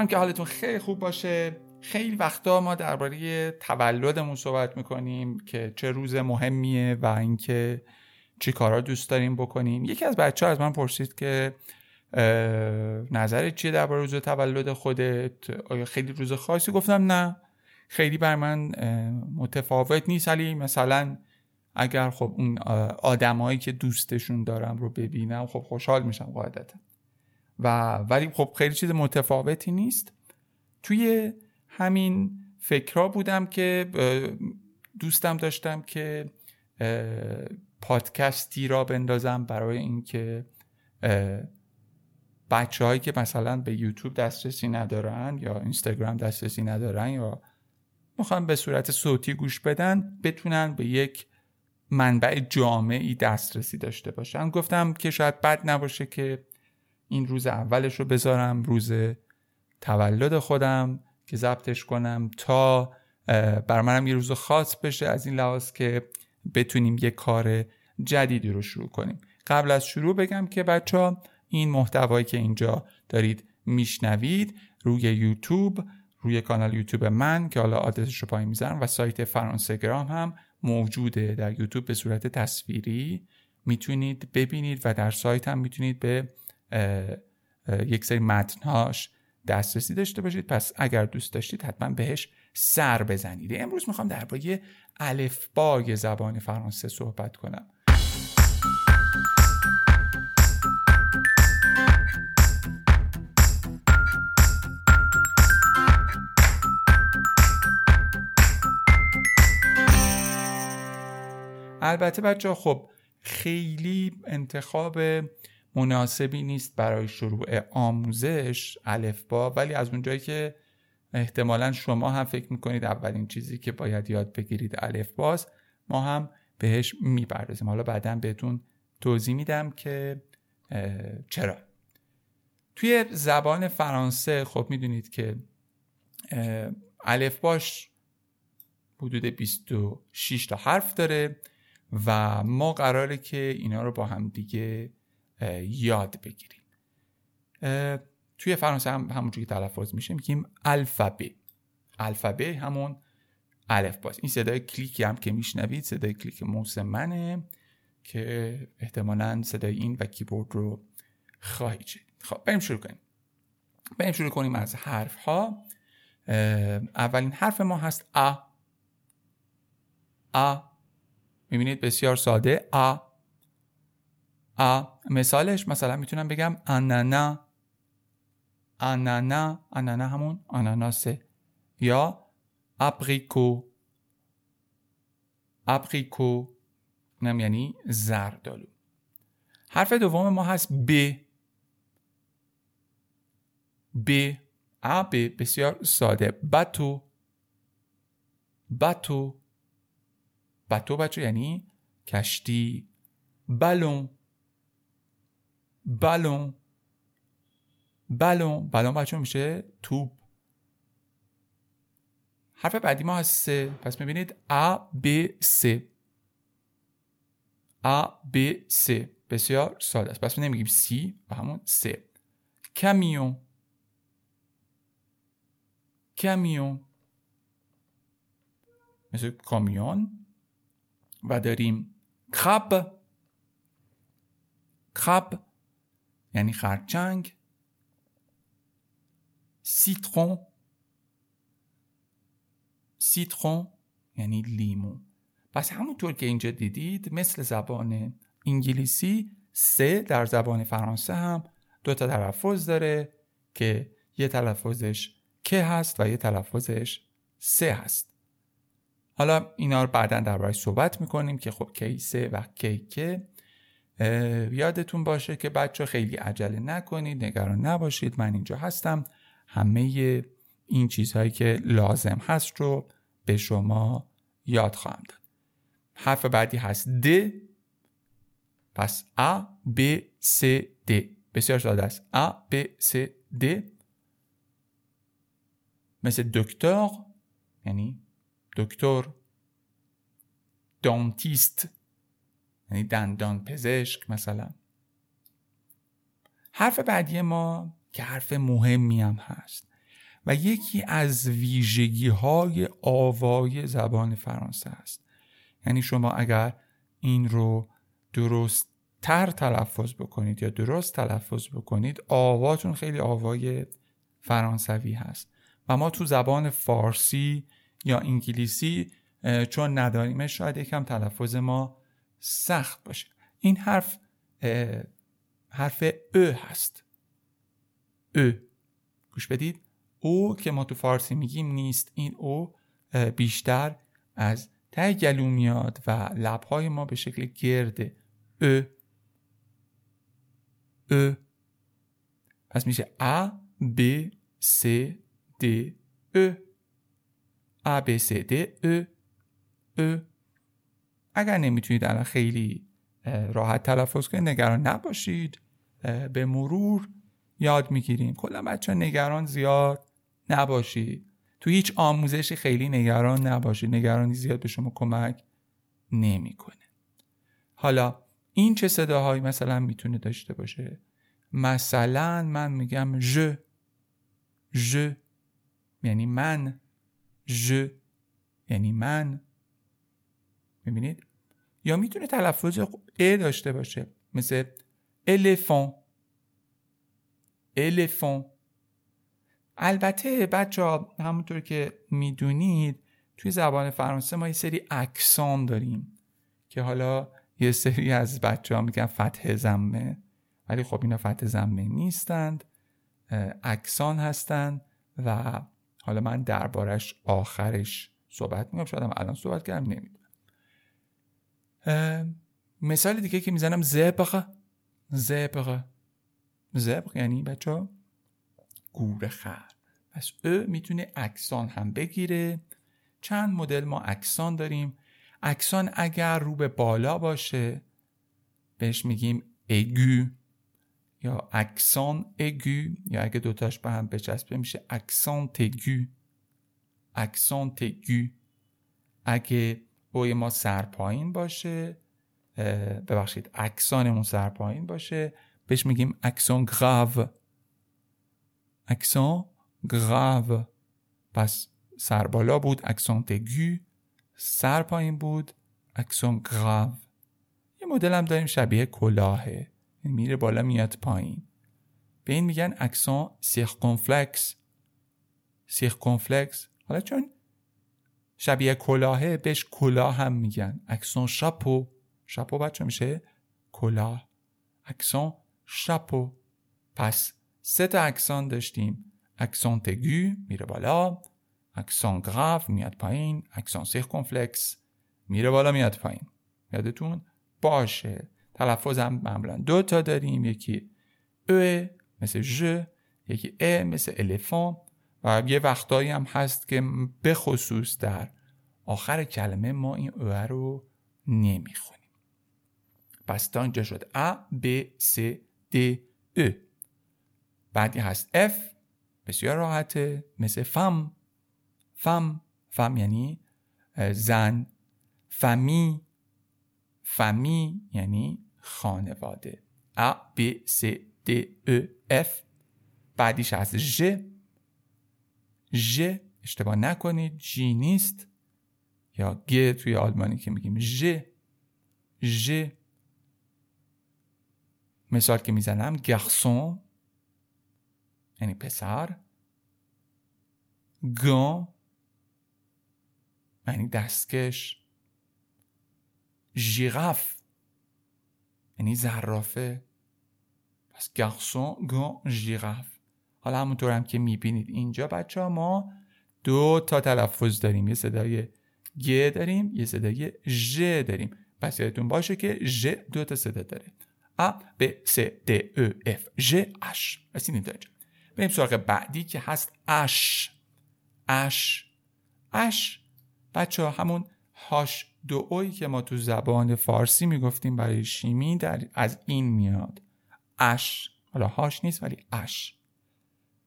امیدوارم که حالتون خیلی خوب باشه. خیلی وقتا ما درباره تولدمون صحبت می‌کنیم که چه روز مهمیه و اینکه چی کارا دوست داریم بکنیم. یکی از بچه ها از من پرسید که نظرت چیه درباره روز تولد خودت؟ آیا خیلی روز خاصی؟ گفتم نه. خیلی بر من متفاوت نیست. ولی مثلا اگر خب اون آدمایی که دوستشون دارم رو ببینم خب خوشحال میشم قاعدتا. و ولی خب خیلی چیز متفاوتی نیست. توی همین فکرها بودم که دوستم داشتم که پادکستی را بندازم برای اینکه بچه هایی که مثلا به یوتیوب دسترسی ندارن یا اینستاگرام دسترسی ندارن یا می‌خوان به صورت صوتی گوش بدن بتونن به یک منبع جامعی دسترسی داشته باشن. گفتم که شاید بد نباشه که این روز اولش رو بذارم روز تولد خودم که ضبطش کنم تا بر منم یه روز خاص بشه از این لحاظ که بتونیم یه کار جدیدی رو شروع کنیم. قبل از شروع بگم که بچه این محتوایی که اینجا دارید میشنوید روی یوتیوب روی کانال یوتیوب من که حالا آدرسش رو پایین می‌ذارم و سایت فرانسگرام هم موجوده در یوتیوب به صورت تصویری. می‌تونید ببینید و در سایت هم می‌تونید به یک سری متنهاش دسترسی داشته باشید. پس اگر دوست داشتید حتما بهش سر بزنید. امروز می‌خوام درباره الفبای زبان فرانسه صحبت کنم. البته بچه خب خیلی انتخاب مناسبی نیست برای شروع آموزش الفبا ولی از اونجایی که احتمالا شما هم فکر می‌کنید اولین چیزی که باید یاد بگیرید الفباست ما هم بهش می‌پردازیم. حالا بعدا بهتون توضیح میدم که چرا. توی زبان فرانسه خب می‌دونید که الفباش حدود 26 تا حرف داره و ما قراره که اینا رو با هم دیگه یاد بگیریم. توی فرانسه هم همونجوری تلفظ میشه میگیم الفبه الفبه همون الف باز. این صدای کلیکی هم که میشنوید صدای کلیک موس منه که احتمالا صدای این و کیبورد رو خواهید شد خب بریم شروع کنیم. بریم شروع کنیم از حرف ها اولین حرف ما هست ا. ا. می‌بینید بسیار ساده. ا. ا مثالش مثلا می‌تونم بگم انانا انانا انانا همون آناناسه. یا ابریکو ابریکو نم یعنی زردالو حرف دوم ما هست ب. ب. ا ب. بسیار ساده. باتو. باتو. باتو بچه یعنی کشتی. بلون بلون بلون بلون بچه میشه توپ. حرف بعدی ما هست سه. پس می‌بینید A B C. A B C. بسیار ساده است. پس نمیگیم سی و همون سه. کمیون. کمیون. مثل کامیون. و داریم. خب. خب. یعنی خرچنگ. سیترون سیترون یعنی لیمو. پس همونطور که اینجا دیدید مثل زبان انگلیسی سه در زبان فرانسه هم دو تا تلفظ داره که یه تلفظش که هست و یه تلفظش سه هست. حالا اینا رو بعدا درباره صحبت می‌کنیم که خب کیسه و کیکه یادتون باشه که بچه خیلی عجله نکنید نگران نباشید. من اینجا هستم. همه این چیزهایی که لازم هست رو به شما یاد خواهم داد. حرف بعدی هست د. پس A B C D بسیار ساده است. A B C D مثل دکتر یعنی دکتر دانتیست. یعنی دندان پزشک مثلا. حرف بعدی ما که حرف مهمی هم هست و یکی از ویژگی های آوای زبان فرانسه است. یعنی شما اگر این رو درست تر تلفظ بکنید یا درست تلفظ بکنید آواتون خیلی آوای فرانسوی هست. و ما تو زبان فارسی یا انگلیسی چون نداریمش شاید یکم تلفظ ما سخت باشه. این حرف حرف ا هست. ا. گوش بدید. او که ما تو فارسی میگیم نیست. این او بیشتر از ته گلو میاد و لبهای ما به شکل گرده ا. ا. پس میشه ا ب س د ا. ا ب س د ا ا. اگر نمی‌تونید الان خیلی راحت تلفظ کنید نگران نباشید به مرور یاد می‌گیریم. کلا بچه نگران زیاد نباشید. تو هیچ آموزشی خیلی نگران نباشید. نگرانی زیاد به شما کمک نمی‌کنه. حالا این چه صداهایی مثلا می‌تونه داشته باشه؟ مثلا من میگم ژ ژ یعنی من ژ یعنی من. می‌بینید؟ یا می‌تونه تلفظ ا داشته باشه. مثل الفون الفون البته بچه ها همونطور که می‌دونید توی زبان فرانسه ما یه سری اکسان داریم که حالا یه سری از بچه ها میگن فتح زمه ولی خب اینا فتح زمه نیستند. اکسان هستند و حالا من دربارش آخرش صحبت می‌کنم. شاید الان صحبت کردم نمی‌دونم. مثال دیگه که می‌زنم زبق زبق زبق یعنی بچه ها گوره خر. پس او می‌تونه اکسان هم بگیره. چند مدل ما اکسان داریم. اکسان اگر رو به بالا باشه بهش میگیم aigu یا accent aigu یا اگه دوتاش به هم بچسبه میشه accent aigu accent aigu اگه e ی ما سرپایین باشه ببخشید accent مون سرپایین باشه. بهش میگیم accent grave. accent grave. پس سر بالا بود accent aigu. سر پایین بود accent grave. یه مدل هم داریم شبیه کلاهه. میره بالا میاد پایین. به این میگن accent circonflexe. circonflexe. حالا چون شبیه کلاهه بهش کلاه هم میگن. accent chapeau. chapeau بچه میشه؟ کلاه. accent chapeau. پس سه تا accent داشتیم. accent aigu میره بالا. accent grave میاد پایین. accent circonflexe میره بالا میاد پایین. یادتون باشه. تلفظ هم معمولا دو تا داریم. یکی e مثل je یکی e مثل éléphant و یه وقتایی هم هست که به خصوص در آخر کلمه ما این e رو نمی‌خونیم. پس تا اینجا شد. A, B, C, D, E بعدی هست F بسیار راحته. مثل femme. femme. femme یعنی زن. famille. famille یعنی خانواده. A, B, C, D, E, F بعدیش هست G. G اشتباه نکنید. جی نیست. یا گ توی آلمانی که میگیم. ژ ژ مثال که می‌زنم. گرسون یعنی پسر. گان. یعنی دستکش. ژیراف. یعنی زرافه. پس گرسون گان ژیراف. حالا همونطور هم که می‌بینید اینجا بچه ها ما دو تا تلفظ داریم. یه صدای گ داریم یه صدای ژ داریم. پس یادتون باشه که G دو تا صدا داره. A B C D E F G H. رسیدیم تا اینجا. بریم سراغ بعدی که هست اش. اش. اش. بچه ها همون هاش دو اوی که ما تو زبان فارسی می‌گفتیم برای شیمی در از این میاد. H. حالا هاش نیست ولی H.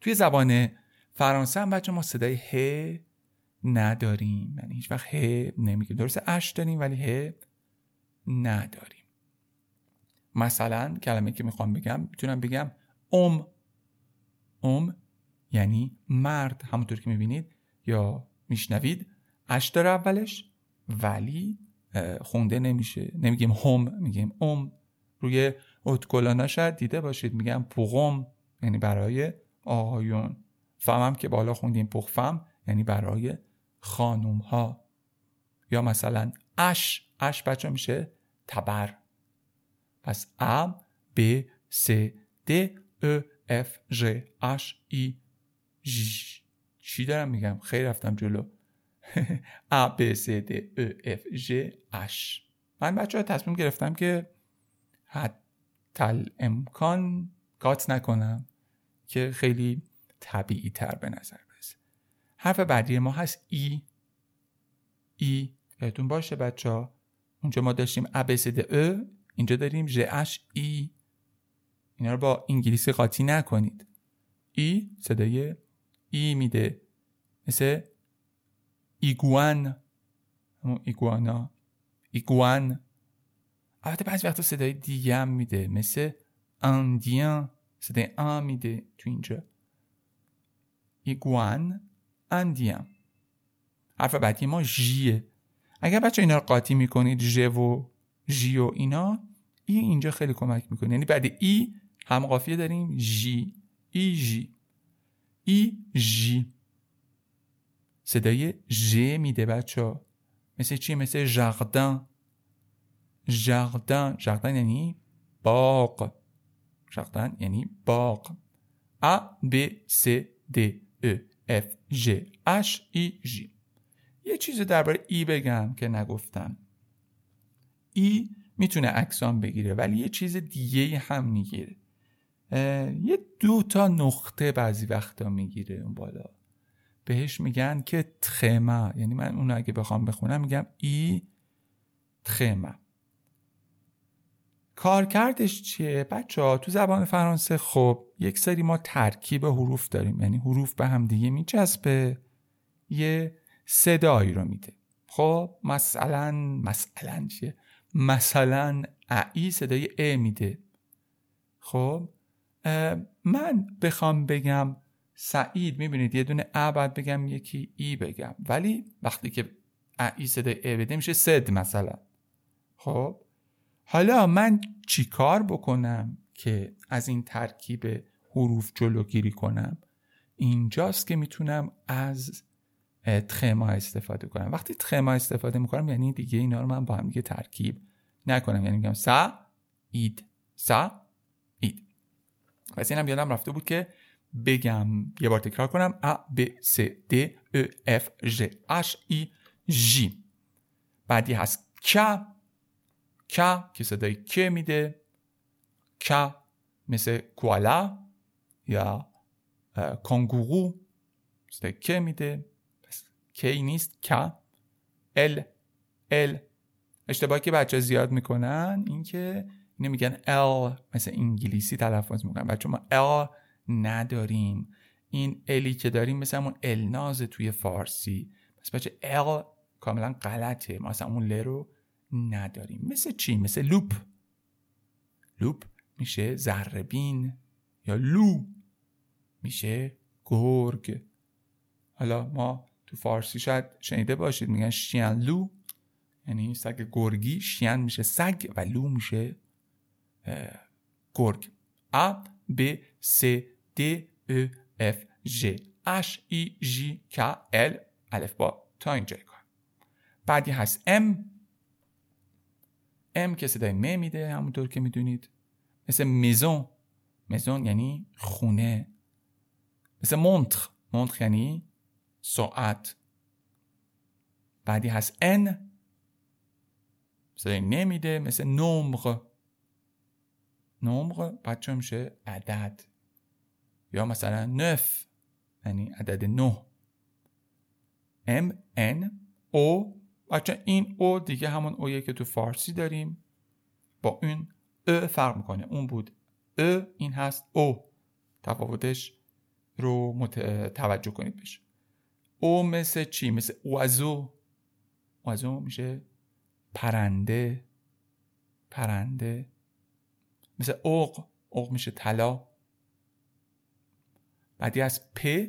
توی زبان فرانسه هم بچه ما صدای ه نداریم. یعنی هیچ وقت ه نمیگیم. درسته اش داریم ولی ه نداریم. مثلا کلمه که می‌خوام بگم می‌تونم بگم ام. ام یعنی مرد. همونطور که می‌بینید یا میشنوید اش داره اولش ولی خونده نمیشه. نمیگیم هم میگیم ام. روی اتکلانا شاید دیده باشید. میگم پوغم یعنی برای آقایون. femme م که بالا خوندیم pour femme یعنی برای خانوم ها یا مثلا hache. hache بچه میشه تبر. پس A B C D E F G H I J. چی دارم میگم؟ خیلی رفتم جلو. A B C D E F G H. من بچه ها تصمیم گرفتم که حتی امکان کات نکنم. که خیلی طبیعی تر به نظر برسه. حرف بعدی ما هست ای. ای. یادتون باشه بچه ها اونجا ما داشتیم ابسد ا. اینجا داریم ژ اش ای. اینا رو با انگلیسی قاطی نکنید. ای صدای ای میده. مثل ایگوان. همون ایگوانا. iguane. البته بعضی وقتا صدای دیگه هم میده. مثل indien. صدای آ میده تو اینجا iguane indien حرف بعدی ما J ه اگر بچه اینا رو قاطی می‌کنید G و J و اینا I اینجا خیلی کمک می‌کنه. یعنی بعد I هم قافیه داریم J I J I J صدای ژ میده بچه مثل چی؟ مثل jardin jardin jardin یعنی باغ. jardin یعنی باغ A B C D E F G H I J یه چیز درباره I بگم که نگفتم. I می‌تونه accent بگیره ولی یه چیز دیگه هم می‌گیره. یه دو تا نقطه بعضی وقتا می‌گیره اون بالا. بهش میگن که تخمه یعنی من اون اگه بخوام بخونم میگم ای تخمه کارکردش چیه؟ بچه ها تو زبان فرانسه خب یک سری ما ترکیب حروف داریم. یعنی حروف به هم دیگه میچسبه. یه صدایی رو میده. خب مثلا مثلا چیه؟ مثلا ای صدای ا میده. خب من بخوام بگم سعید می‌بینید یه دونه ا بعد بگم یکی ای بگم. ولی وقتی که ای صدای ا بده میشه سد مثلا. خب حالا من چیکار بکنم که از این ترکیب حروف جلوگیری کنم؟ اینجاست که می‌تونم از تخما استفاده کنم. وقتی تخما استفاده می‌کنم یعنی دیگه اینا رو من با هم دیگه ترکیب نکنم. یعنی میگم سا اید سا اید. پس اینم یادم رفته بود که بگم یه بار تکرار کنم. A B C D E F G H I J بعدی هست K K که صدای ک میده. K مثل کوالا یا کانگورو. صدای ک میده. کی نیست. K L L اشتباهی که بچه زیاد می‌کنن این که اینو میگن ال مثل انگلیسی تلفظ می‌کنن. بچه ما ال نداریم. این الی که داریم مثل همون الناز توی فارسی. پس بچه ال کاملا غلطه. ما اصلا اون ل رو نداریم. مثل چی؟ مثل loupe. loupe میشه ذره‌بین یا loup. میشه گرگ. حالا ما تو فارسی شاید شنیده باشید میگن chien-loup. یعنی سگ گرگی chien میشه سگ و loup میشه گرگ. A B C D E F G. H I J K L الفبا. تا اینجای کار بعدی هست M M که صدای م میده همونطور که می‌دونید. مثل میزون میزون یعنی خونه. مثل مونتر مونتر یعنی ساعت. بعدی هست ان صدای نمیده مثل نمغ نمغ بچه میشه؟ عدد. یا مثلا نف یعنی عدد نه. ام ان او بچه این او دیگه همون اویه که تو فارسی داریم. با اون E فرق می‌کنه. اون بود E این هست O. تفاوتش رو مت... توجه کنید بشه O مثل چی؟ مثل oiseau. oiseau میشه پرنده. پرنده. مثل اوق اوق میشه طلا. بعدی هست P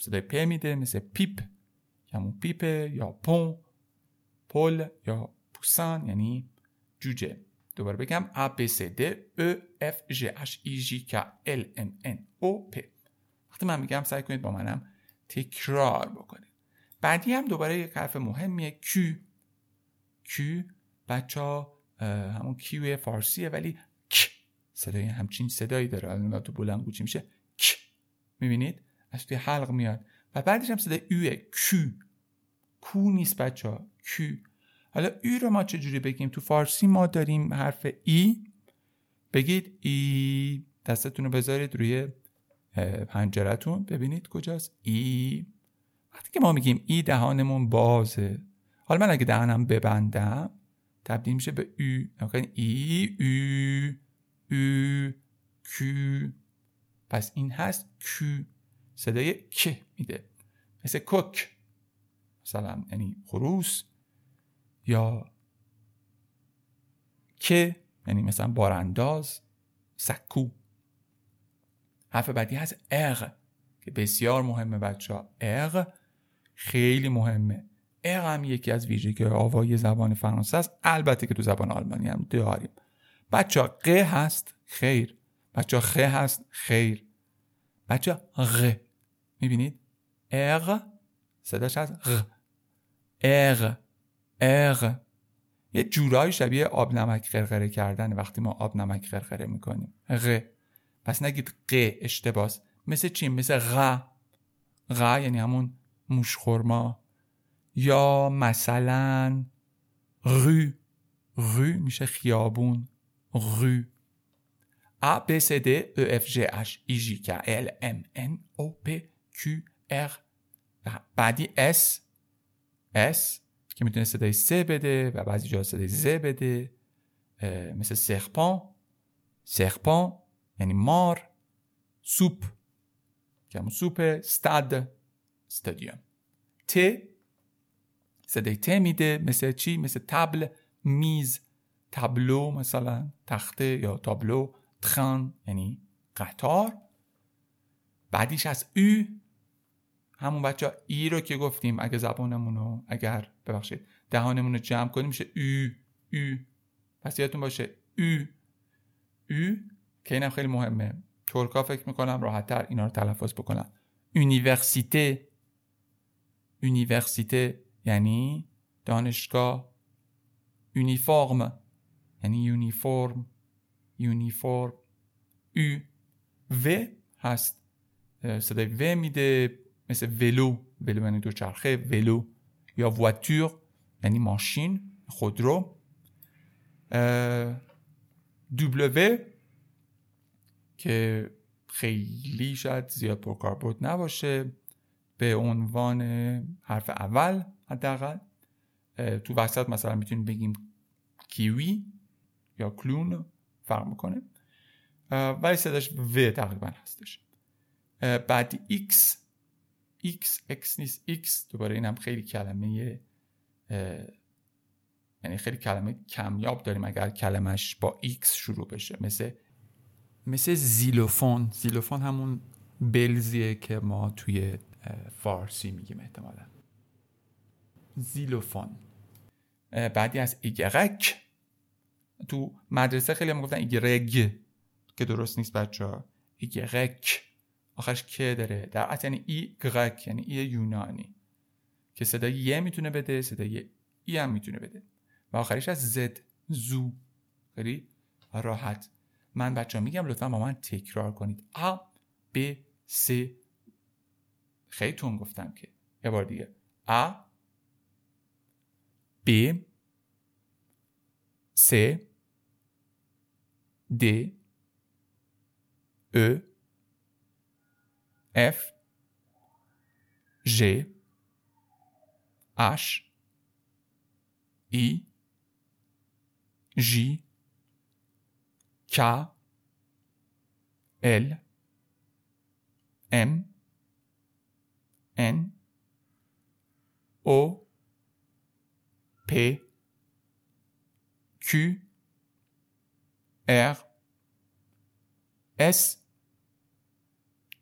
صدای پ میده مثل pipe. همون پیپ یا پون. پل یا پوسان یعنی جوجه. دوباره بگم A B C D E F G H I J K L M N O P. وقتی من میگم سعی کنید با منم تکرار بکنید. بعدی هم دوباره یک حرف مهمیه Q. Q بچه ها همون کیو فارسیه ولی ک صدای همچین صدایی داره. الان تو بلند گوچی میشه؟ ک می‌بینید؟ از توی حلق میاد. و بعدش هم صدای اوه کو کو نیست بچه ها کو حالا ای رو ما چجوری بگیم؟ تو فارسی ما داریم حرف ای. بگید ای دستتون رو بذارید روی پنجرتون ببینید کجاست؟ ای. وقتی که ما میگیم ای دهانمون بازه. حالا من اگه دهانم ببندم تبدیل میشه به ای. ای ای او کو پس این هست کو صدای که میده. مثل کوک. مثلا یعنی خروس یا که یعنی مثلا بارانداز سکو. حرف بعدی هست اغ که بسیار مهمه بچه ها اغ خیلی مهمه. اغ هم یکی از ویژگی آوایی زبان فرانسه است. البته که تو زبان آلمانی هم داریم. بچه ها ق هست خیر. بچه ها خ هست خیر. بچه ها غ. می‌بینید؟ اغ صداش هست غ. اغ اغ یه جورایی شبیه آب نمک خرخره کردن وقتی ما آب نمک خرخره می‌کنیم. غ. پس نگید ق اشتباس مثل چی؟ مثل غ. غ یعنی همون موشخورما یا مثلا رو رو میشه خیابون. رو A, B, C, D, E, F, G, H, I, J, K, L, M, N, O, P, Q, R. بعدی S. S که می‌تونه صدای سه بده و بعضی جا صدای ز بده. مثل سرپان سرپان یعنی مار. سوپ که همون سوپ استاد استادیوم ت صدای ت میده. مثل چی؟ مثل تبل میز. تابلو مثلا تخته یا تابلو تخان یعنی قطار. بعدیش از او همون بچه ای رو که گفتیم اگه زبانمون رو اگر ببخشید دهانمون رو جمع کنیم میشه او او پس یادتون باشه او او که اینم خیلی مهمه. ترکا فکر می‌کنم راحتتر اینا رو تلفظ بکنم اونیورسیته اونیورسیته یعنی دانشگاه. یونیفرم یعنی یونیفرم. یونیفرم. او و هست. صدای و میده. مثل ولو ولو یعنی دوچرخه ولو یا واتور یعنی ماشین خودرو. دوبلوه که خیلی شاید زیاد پرکاربرد نباشه به عنوان حرف اول حداقل. تو وسط مثلا می‌تونیم بگیم کیوی یا کلون فرق می‌کنه. ولی صداش و تقریبا هستش. بعد x x x نیست. X دوباره این هم خیلی کلمه یعنی خیلی کلمه کمیاب داریم اگر کلمش با x شروع بشه. مثل مثل xylophone. xylophone همون بلزیه که ما توی فارسی میگیم احتمالا. xylophone. بعدی هست i grec تو مدرسه خیلی هم گفتن ایگرگ که درست نیست بچه ها i grec آخرش که داره. در اصل یعنی i grec یعنی ای یونانی. که صدای یه می‌تونه بده صدای ای هم می‌تونه بده. و آخرش از زد زو. خیلی راحت. من بچه میگم لطفا با من تکرار کنید. ا ب س خیلی تون گفتم که. یه بار دیگه. ا B C D E. F G H I J K L M N O P Q R S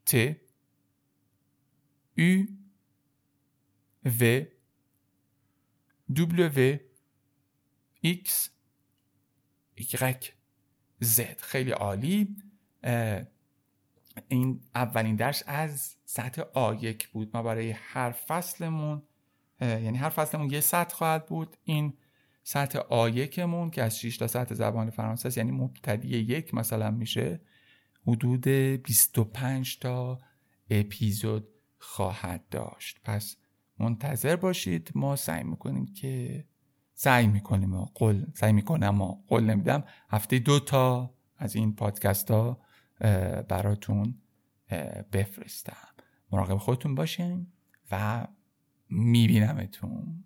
T U V W X Y Z. خیلی عالی. این اولین درس از سطح آ1 بود. ما برای هر فصلمون یعنی هر فصلمون یه سطح خواهد بود. این سطح آ1 مون که از 6 تا سطح زبان فرانسه است یعنی مبتدی یک مثلا میشه. حدود 25 تا اپیزود خواهد داشت. پس منتظر باشید ما سعی می‌کنیم که سعی می‌کنیم و قول سعی می‌کنم و قول نمیدم. هفته دو تا از این پادکست ها براتون بفرستم. مراقب خودتون باشین و میبینمتون.